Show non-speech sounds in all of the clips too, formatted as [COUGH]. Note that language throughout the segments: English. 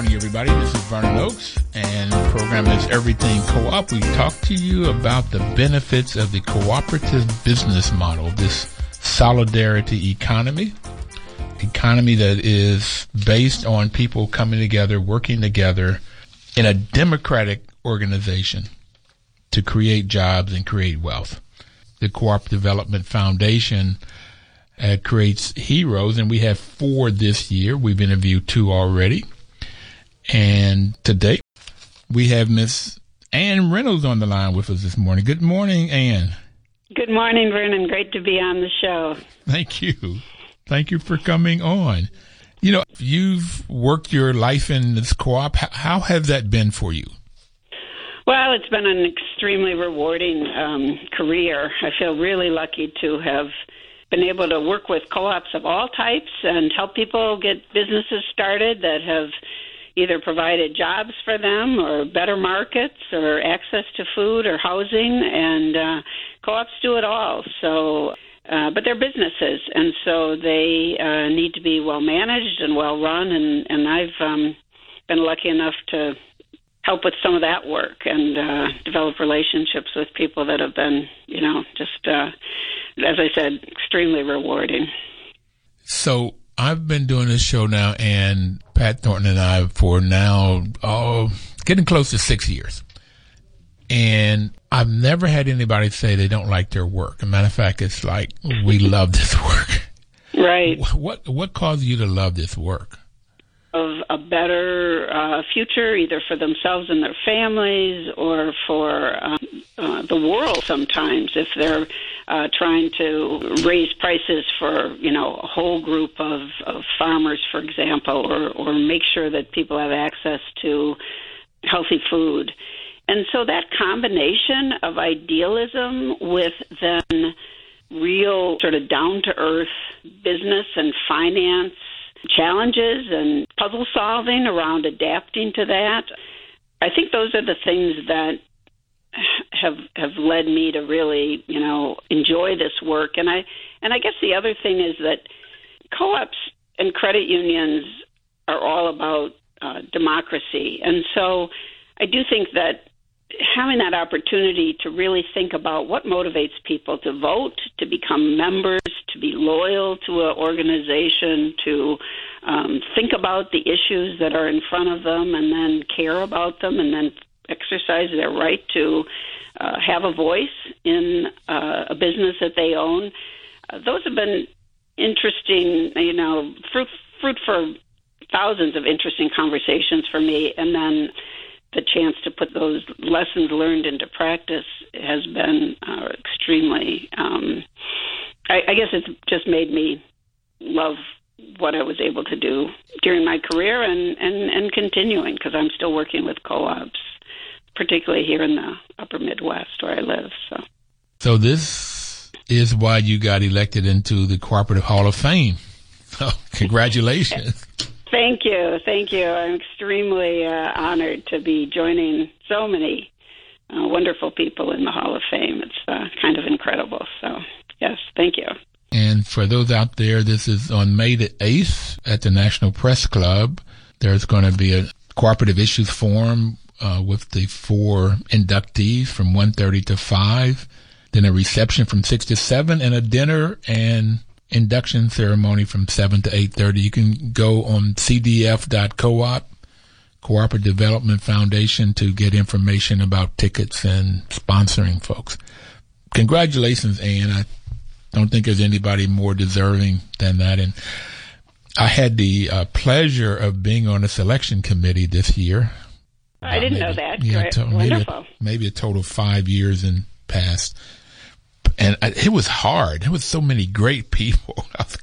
Morning, everybody. This is Vernon Oakes, and the program is Everything Co-op. We talk to you about the benefits of the cooperative business model, this solidarity economy, economy that is based on people coming together, working together in a democratic organization to create jobs and create wealth. The Cooperative Development Foundation uh, creates heroes, and we have four this year. We've interviewed two already. And today we have Miss Ann Reynolds on the line with us this morning. Good morning, Ann. Good morning, Vernon. Great to be on the show. Thank you. Thank you for coming on. You know, you've worked your life in this co-op. How has that been for you? Well, it's been an extremely rewarding um, career. I feel really lucky to have been able to work with co-ops of all types and help people get businesses started that have either provided jobs for them or better markets or access to food or housing and uh, co-ops do it all. So uh, but they're businesses and so they uh, need to be well managed and well run and and I've um, been lucky enough to help with some of that work and uh, develop relationships with people that have been you know just uh, as I said extremely rewarding. So I've been doing this show now, and Pat Thornton and I for now, oh, getting close to six years. And I've never had anybody say they don't like their work. As a matter of fact, it's like we love this work. [LAUGHS] Right. What what caused you to love this work? Of a better uh, future, either for themselves and their families, or for um, uh, the world. Sometimes, if they're uh, trying to raise prices for you know a whole group of, of farmers, for example, or or make sure that people have access to healthy food. And so that combination of idealism with then real sort of down to earth business and finance challenges and puzzle solving around adapting to that. I think those are the things that have have led me to really, you know, enjoy this work. And I and I guess the other thing is that co-ops and credit unions are all about uh, democracy, and so I do think that having that opportunity to really think about what motivates people to vote, to become members, to be loyal to an organization, to um, think about the issues that are in front of them, and then care about them, and then exercise their right to uh, have a voice in uh, a business that they own. Uh, those have been interesting, you know, fruit fruit for thousands of interesting conversations for me, and then the chance to put those lessons learned into practice has been uh, extremely. Um, I, I guess it's just made me love what I was able to do during my career and and and continuing because I'm still working with co-ops particularly here in the upper Midwest where I live. So, so this is why you got elected into the Cooperative Hall of Fame. So, [LAUGHS] congratulations. [LAUGHS] Thank you. Thank you. I'm extremely uh, honored to be joining so many uh, wonderful people in the Hall of Fame. It's uh, kind of incredible. So, yes, thank you. And for those out there, this is on May the 8th at the National Press Club. There's going to be a cooperative issues forum uh, with the four inductees from 1.30 to 5, then a reception from 6 to 7, and a dinner and induction ceremony from 7 to 8.30. You can go on cdf.coop, Cooperative Development Foundation, to get information about tickets and sponsoring folks. Congratulations, Ann. I don't think there's anybody more deserving than that. And I had the uh, pleasure of being on the selection committee this year I didn't maybe, know that. Yeah, to, maybe, a, maybe a total of five years in past. And it was hard. There was so many great people. [LAUGHS] I was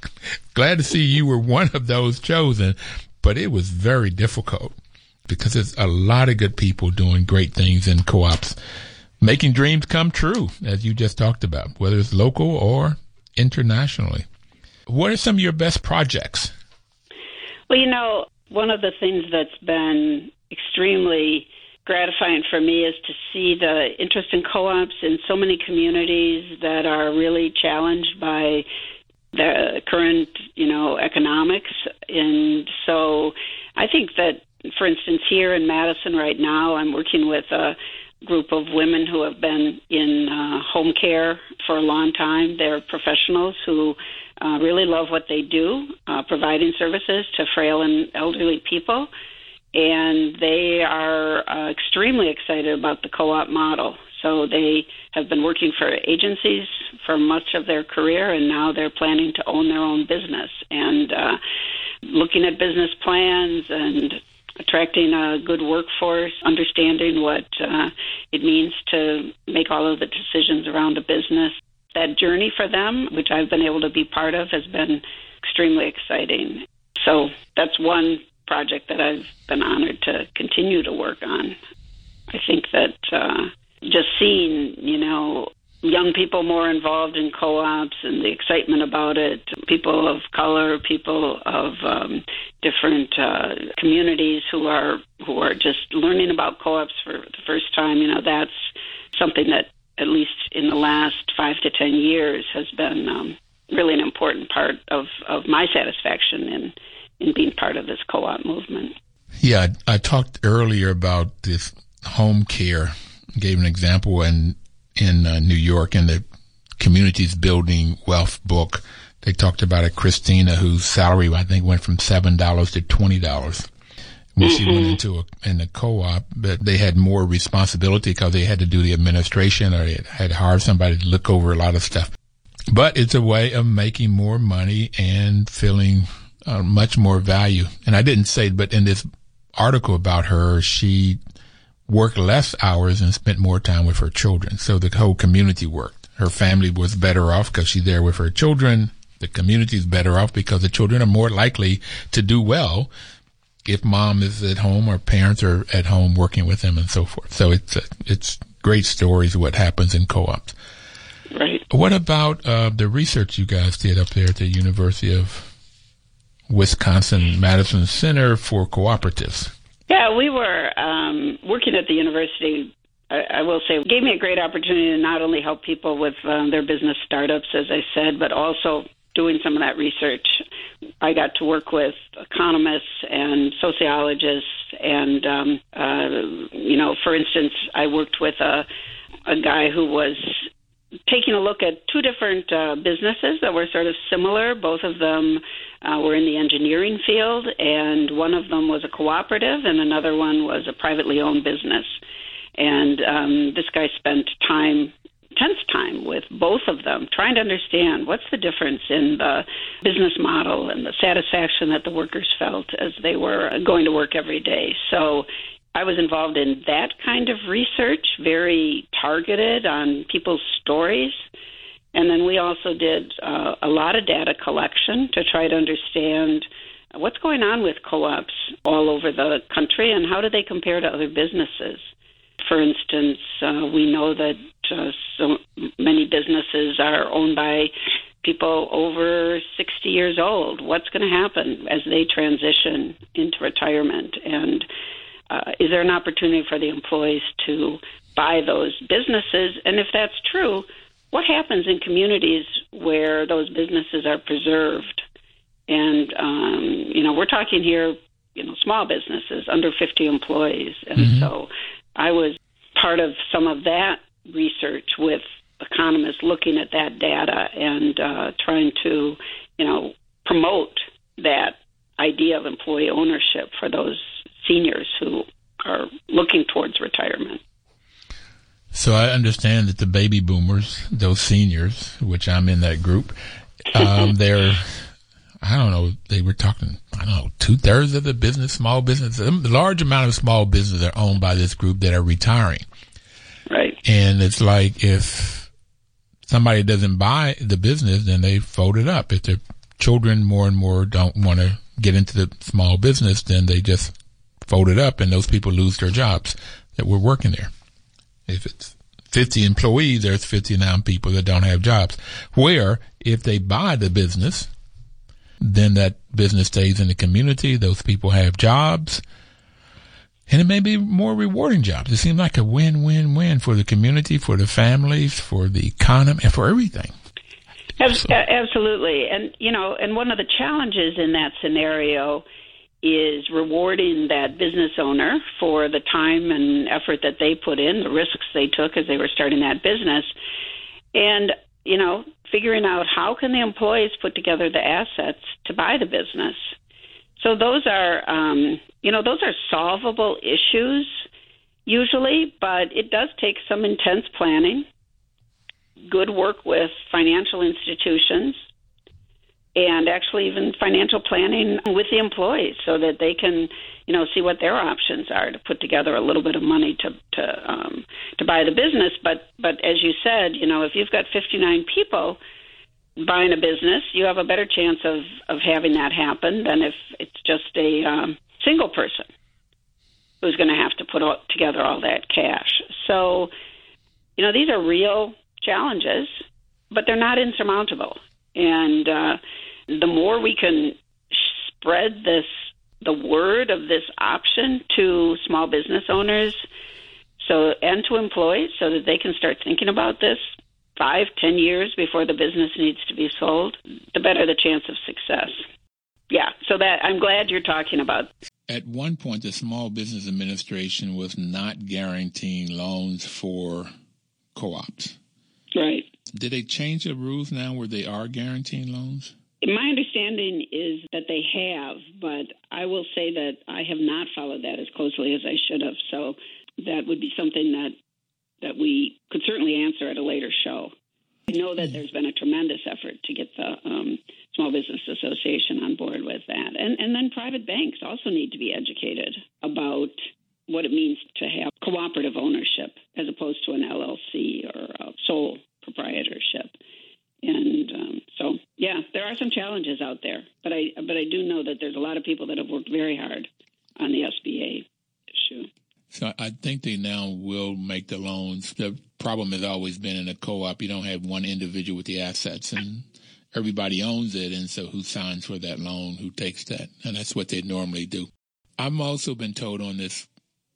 glad to see you were one of those chosen, but it was very difficult because there's a lot of good people doing great things in co-ops, making dreams come true, as you just talked about, whether it's local or internationally. What are some of your best projects? Well, you know, one of the things that's been extremely gratifying for me is to see the interest in co-ops in so many communities that are really challenged by the current, you know, economics. And so I think that, for instance, here in Madison right now, I'm working with a group of women who have been in uh, home care for a long time. They're professionals who uh, really love what they do, uh, providing services to frail and elderly people. And they are uh, extremely excited about the co op model. So they have been working for agencies for much of their career, and now they're planning to own their own business and uh, looking at business plans and attracting a good workforce, understanding what uh, it means to make all of the decisions around a business. That journey for them, which I've been able to be part of, has been extremely exciting. So that's one project that I've been honored to continue to work on. I think that uh, just seeing, you know, young people more involved in co-ops and the excitement about it, people of color, people of um, different uh, communities who are who are just learning about co-ops for the first time. You know, that's something that at least in the last five to ten years has been um, really an important part of of my satisfaction in in being part of this co-op movement. Yeah, I, I talked earlier about this home care. Gave an example, and in uh, New York in the Communities Building Wealth book. They talked about a Christina whose salary I think went from seven dollars to twenty dollars when mm-hmm. she went mm-hmm. into a in the co-op. But they had more responsibility because they had to do the administration or they had to hire somebody to look over a lot of stuff. But it's a way of making more money and feeling uh, much more value. And I didn't say, but in this article about her, she worked less hours and spent more time with her children. So the whole community worked. Her family was better off because she's there with her children. The community is better off because the children are more likely to do well if mom is at home or parents are at home working with them and so forth. So it's a, it's great stories what happens in co-ops. Right. What about uh, the research you guys did up there at the University of Wisconsin Madison Center for Cooperatives? Yeah, we were um, working at the university. I, will say, gave me a great opportunity to not only help people with um, their business startups, as I said, but also doing some of that research. I got to work with economists and sociologists, and um, uh, you know, for instance, I worked with a a guy who was taking a look at two different uh, businesses that were sort of similar. Both of them uh, were in the engineering field, and one of them was a cooperative, and another one was a privately owned business. And um, this guy spent time, tense time, with both of them, trying to understand what's the difference in the business model and the satisfaction that the workers felt as they were going to work every day. So I was involved in that kind of research, very targeted on people's stories. And then we also did uh, a lot of data collection to try to understand what's going on with co ops all over the country and how do they compare to other businesses. For instance, uh, we know that uh, so many businesses are owned by people over 60 years old. What's going to happen as they transition into retirement? And uh, is there an opportunity for the employees to buy those businesses? And if that's true, what happens in communities where those businesses are preserved? And um, you know, we're talking here, you know, small businesses under 50 employees, and mm-hmm. so I was part of some of that research with economists looking at that data and uh, trying to, you know, promote that idea of employee ownership for those seniors who are looking towards retirement. So I understand that the baby boomers, those seniors, which I'm in that group, um, [LAUGHS] they're I don't know, they were talking, I don't know, two thirds of the business, small business, a large amount of small business are owned by this group that are retiring. Right. And it's like if somebody doesn't buy the business, then they fold it up. If their children more and more don't want to get into the small business, then they just fold it up and those people lose their jobs that were working there. If it's 50 employees, there's 59 people that don't have jobs. Where if they buy the business, then that business stays in the community. Those people have jobs and it may be more rewarding jobs. It seems like a win-win-win for the community, for the families, for the economy, and for everything. Absolutely, and you know, and one of the challenges in that scenario is rewarding that business owner for the time and effort that they put in, the risks they took as they were starting that business, and you know, figuring out how can the employees put together the assets to buy the business. So those are, um, you know, those are solvable issues usually, but it does take some intense planning, good work with financial institutions, and actually even financial planning with the employees so that they can, you know, see what their options are to put together a little bit of money to to um, to buy the business. But but as you said, you know, if you've got 59 people buying a business, you have a better chance of, of having that happen than if it's just a um, single person who's going to have to put all, together all that cash. So, you know, these are real challenges, but they're not insurmountable. And uh, the more we can spread this, the word of this option to small business owners, so and to employees, so that they can start thinking about this, five, ten years before the business needs to be sold, the better the chance of success. Yeah, so that I'm glad you're talking about. At one point, the Small Business Administration was not guaranteeing loans for co-ops. Right. Did they change the rules now where they are guaranteeing loans? My understanding is that they have, but I will say that I have not followed that as closely as I should have. So that would be something that that we could certainly answer at a later show. I know that there's been a tremendous effort to get the um, Small Business Association on board with that. And, and then private banks also need to be educated about what it means to have cooperative ownership as opposed to an LLC or sole proprietorship. And um, so, yeah, there are some challenges out there, but I but I do know that there's a lot of people that have worked very hard on the SBA issue. So I think they now will make the loans. The problem has always been in a co-op, you don't have one individual with the assets and everybody owns it. And so who signs for that loan? Who takes that? And that's what they normally do. I've also been told on this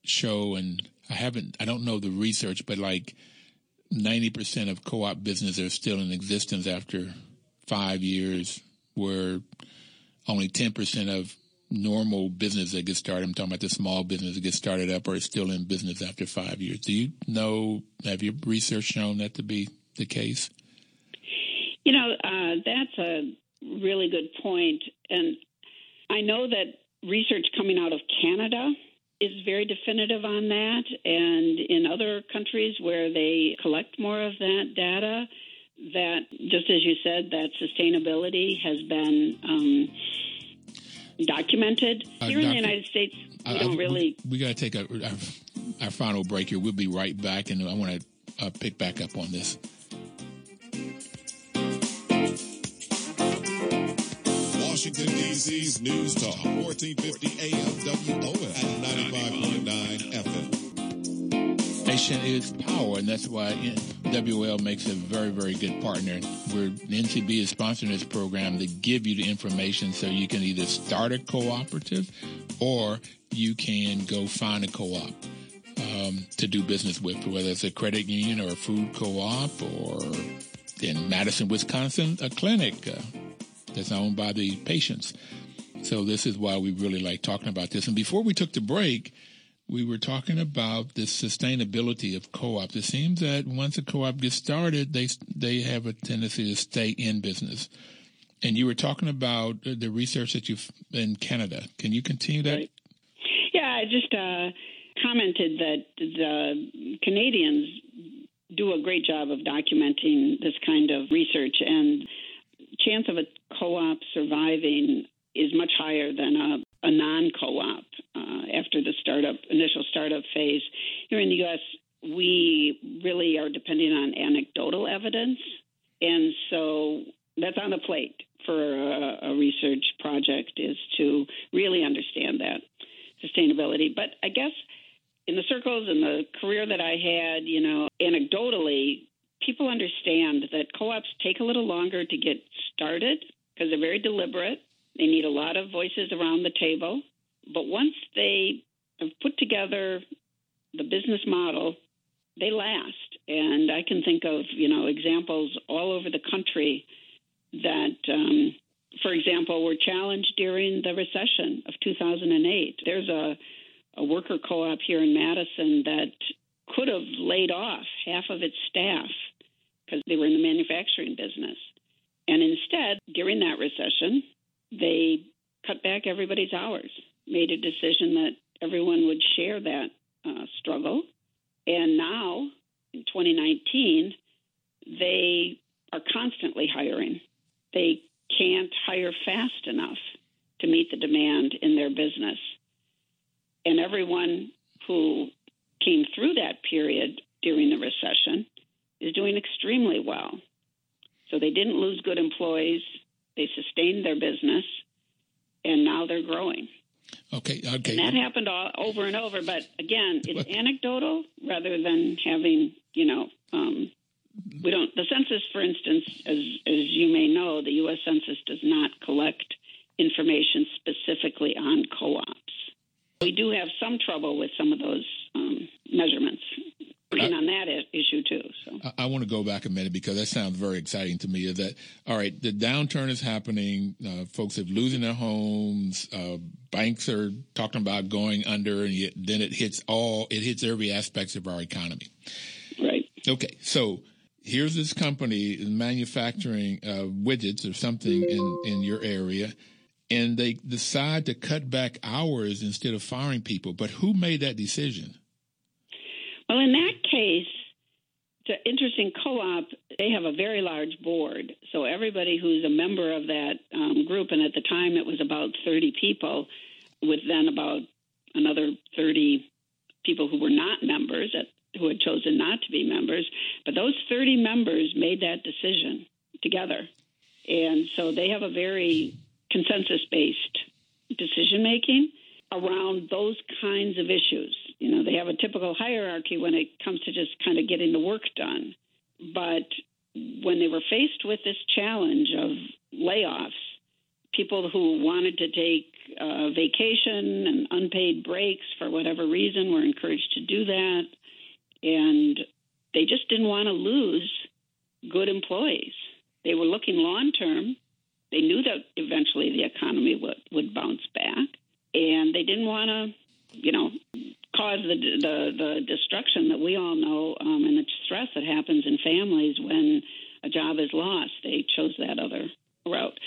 show, and I haven't, I don't know the research, but like 90% of co-op businesses are still in existence after five years, where only 10% of normal business that gets started. I'm talking about the small business that gets started up is still in business after five years. Do you know, have your research shown that to be the case? You know, uh, that's a really good point. And I know that research coming out of Canada is very definitive on that. And in other countries where they collect more of that data, that just as you said, that sustainability has been. Um, documented. Uh, here in the United States, we don't really. We, we got to take a, our, our, final break here. We'll be right back, and I want to uh, pick back up on this. Washington, D.C.'s News Talk, 1450 AM WOL and 95.9 FM is power, and that's why WOL makes a very, very good partner. Where the NCB is sponsoring this program to give you the information so you can either start a cooperative or you can go find a co-op um, to do business with, whether it's a credit union or a food co-op or in Madison, Wisconsin, a clinic uh, that's owned by the patients. So this is why we really like talking about this. And before we took the break, we were talking about the sustainability of co-ops. It seems that once a co-op gets started, they they have a tendency to stay in business. And you were talking about the research that you've in Canada. Can you continue that? Right. Yeah, I just uh, commented that the Canadians do a great job of documenting this kind of research and chance of a co-op surviving is much higher than a, a non-co-op uh, after the startup initial startup phase. Here in the U.S., we really are depending on anecdotal evidence, and so that's on the plate for a, a research project is to really understand that sustainability. But I guess in the circles and the career that I had, you know, anecdotally, people understand that co-ops take a little longer to get started because they're very deliberate. They need a lot of voices around the table. But once they have put together the business model, they last. And I can think of, you know, examples all over the country that, um, for example, were challenged during the recession of 2008. There's a, a worker co op here in Madison that could have laid off half of its staff because they were in the manufacturing business. And instead, during that recession, they cut back everybody's hours, made a decision that everyone would share that uh, struggle. And now, in 2019, they are constantly hiring. They can't hire fast enough to meet the demand in their business. And everyone who came through that period during the recession is doing extremely well. So they didn't lose good employees, they sustained their business, and now they're growing. Okay, okay. And that happened all, over and over, but again, it's anecdotal rather than having, you know, um, we don't. The census, for instance, as as you may know, the U.S. Census does not collect information specifically on co-ops. We do have some trouble with some of those um, measurements and on that issue too. So I, I, want to go back a minute because that sounds very exciting to me. Is that all right? The downturn is happening. Uh, folks are losing their homes. Uh, banks are talking about going under, and yet, then it hits all. It hits every aspect of our economy. Right. Okay. So here's this company manufacturing uh, widgets or something in in your area. And they decide to cut back hours instead of firing people. But who made that decision? Well, in that case, it's an interesting co-op. They have a very large board, so everybody who's a member of that um, group, and at the time it was about 30 people, with then about another 30 people who were not members, at, who had chosen not to be members. But those 30 members made that decision together, and so they have a very consensus-based decision making around those kinds of issues. You know, they have a typical hierarchy when it comes to just kind of getting the work done. But when they were faced with this challenge of layoffs, people who wanted to take uh, vacation and unpaid breaks for whatever reason were encouraged to do that. And they just didn't want to lose good employees. They were looking long term. They knew that eventually the economy would, would bounce back and they didn't want to, you know, cause the, the the destruction that we all know um, and the stress that happens in families when a job is lost. They chose that other route.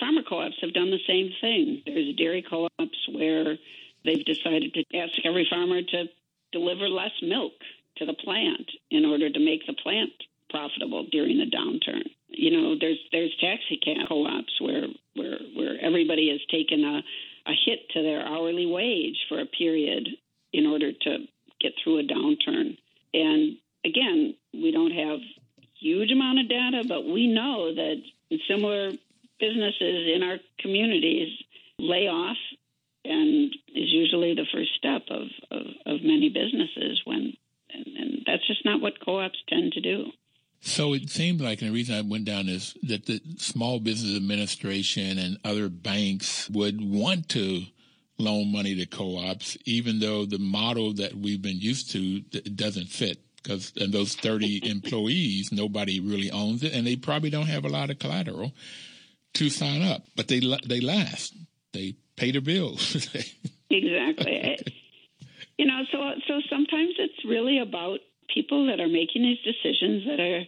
Farmer co-ops have done the same thing. There's dairy co-ops where they've decided to ask every farmer to deliver less milk to the plant in order to make the plant profitable during the downturn. You know, there's there's taxi cab co-ops where where where everybody has taken a a hit to their hourly wage for a period in order to get through a downturn. And again, we don't have huge amount of data, but we know that similar businesses in our communities lay off and is usually the first step of, of, of many businesses when and, and that's just not what co-ops tend to do. So it seemed like, and the reason I went down is that the Small Business Administration and other banks would want to loan money to co-ops, even though the model that we've been used to doesn't fit. Because and those 30 [LAUGHS] employees, nobody really owns it, and they probably don't have a lot of collateral to sign up. But they they last. They pay their bills. [LAUGHS] exactly. you know, so so sometimes it's really about people that are making these decisions that are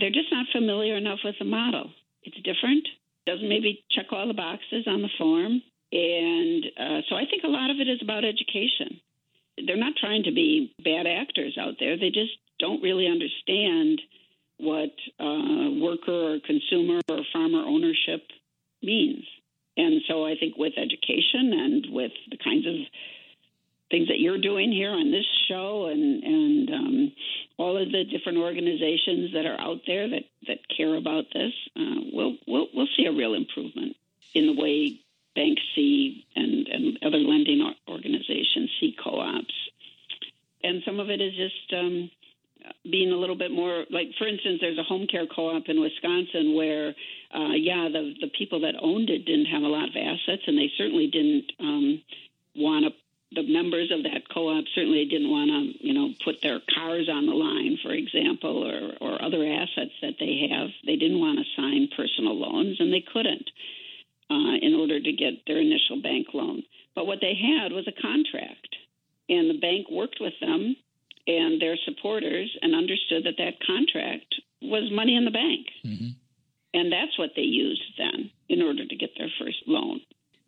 they're just not familiar enough with the model. It's different. Doesn't maybe check all the boxes on the form, and uh, so I think a lot of it is about education. They're not trying to be bad actors out there. They just don't really understand what uh, worker or consumer or farmer ownership means. And so I think with education and with the kinds of things that you're doing here on this show and and um, all of the different organizations that are out there that, that care about this, uh, we'll, we'll we'll see a real improvement in the way banks see and, and other lending organizations see co-ops. And some of it is just um, being a little bit more like, for instance, there's a home care co-op in Wisconsin where, uh, yeah, the the people that owned it didn't have a lot of assets, and they certainly didn't um, want to. The members of that co-op certainly didn't want to, you know, put their cars on the line, for example, or or other assets that they have. They didn't want to sign personal loans, and they couldn't uh, in order to get their initial bank loan. But what they had was a contract, and the bank worked with them and their supporters and understood that that contract was money in the bank. Mm-hmm. And that's what they used then in order to get their first loan.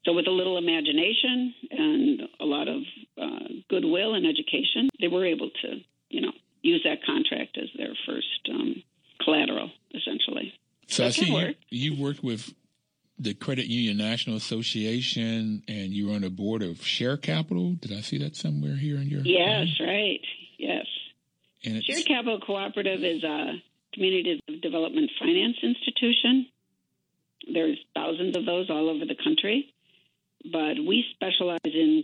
So, with a little imagination and a lot of uh, goodwill and education, they were able to, you know, use that contract as their first um, collateral, essentially. So, I see you, you worked with the Credit Union National Association, and you were on the board of Share Capital. Did I see that somewhere here in your? Yes, right. Yes. And Share Capital Cooperative is a community development finance institution. There's thousands of those all over the country, but we specialize in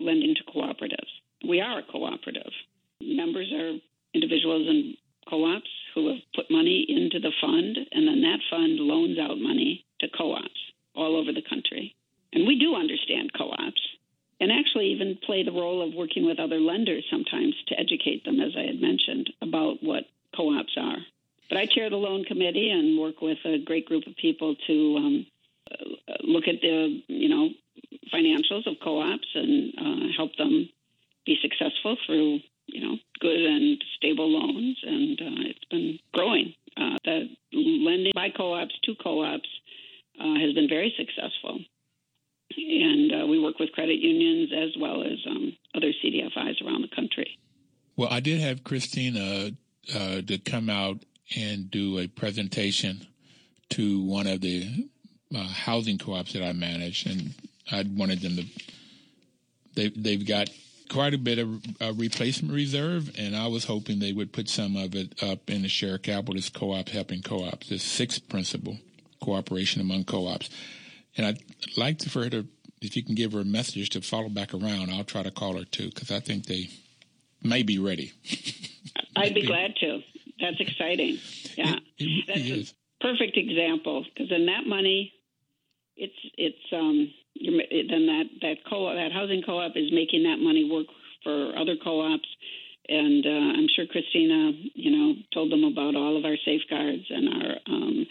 lending to cooperatives. We are a cooperative. Members are individuals and co-ops who have put money into the fund, and then that fund loans out money to co-ops all over the country. And we do understand co-ops and actually even play the role of working with other lenders sometimes to educate them, as I had mentioned, about what co-ops are. But I chair the loan committee and work with a great group of people to um, look at the you know financials of co-ops and uh, help them be successful through you know good and stable loans, and uh, it's been growing. Uh, the lending by co-ops to co-ops uh, has been very successful and uh, we work with credit unions as well as um, other CDFIs around the country. Well, I did have Christina uh, to come out and do a presentation to one of the uh, housing co-ops that I manage, and I wanted them to. They they've got quite a bit of a replacement reserve, and I was hoping they would put some of it up in the share capital. This co-op helping co-ops, this sixth principle, cooperation among co-ops. And I'd like for her to, if you can give her a message to follow back around, I'll try to call her too, because I think they may be ready. [LAUGHS] I'd be glad to. That's exciting. Yeah. It, it That's is. a perfect example, because in that money, it's, it's, um, then that, that co that housing co-op is making that money work for other co-ops. And uh, I'm sure Christina, you know, told them about all of our safeguards and our um,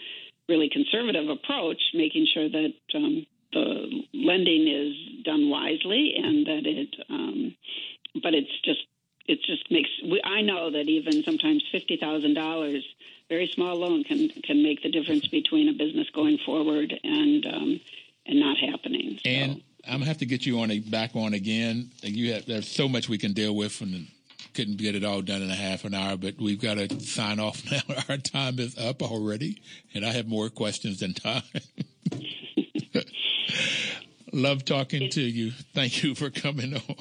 really conservative approach, making sure that um, the lending is done wisely and that it, um, but it's just it just makes. We, I know that even sometimes fifty thousand dollars, very small loan, can can make the difference between a business going forward and um, and not happening. So. And I'm gonna have to get you on a, back on again. You have there's so much we can deal with and couldn't get it all done in a half an hour, but we've got to sign off [LAUGHS] now. Our time is up already, and I have more questions than time. [LAUGHS] Love talking to you. Thank you for coming on.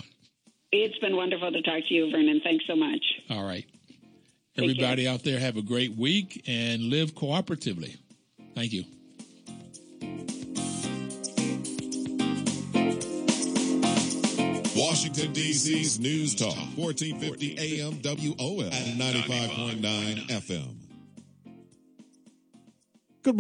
It's been wonderful to talk to you, Vernon. Thanks so much. All right. Everybody out there, have a great week and live cooperatively. Thank you. Washington, D.C.'s News Talk, 1450 AM WOL and 95.9 FM.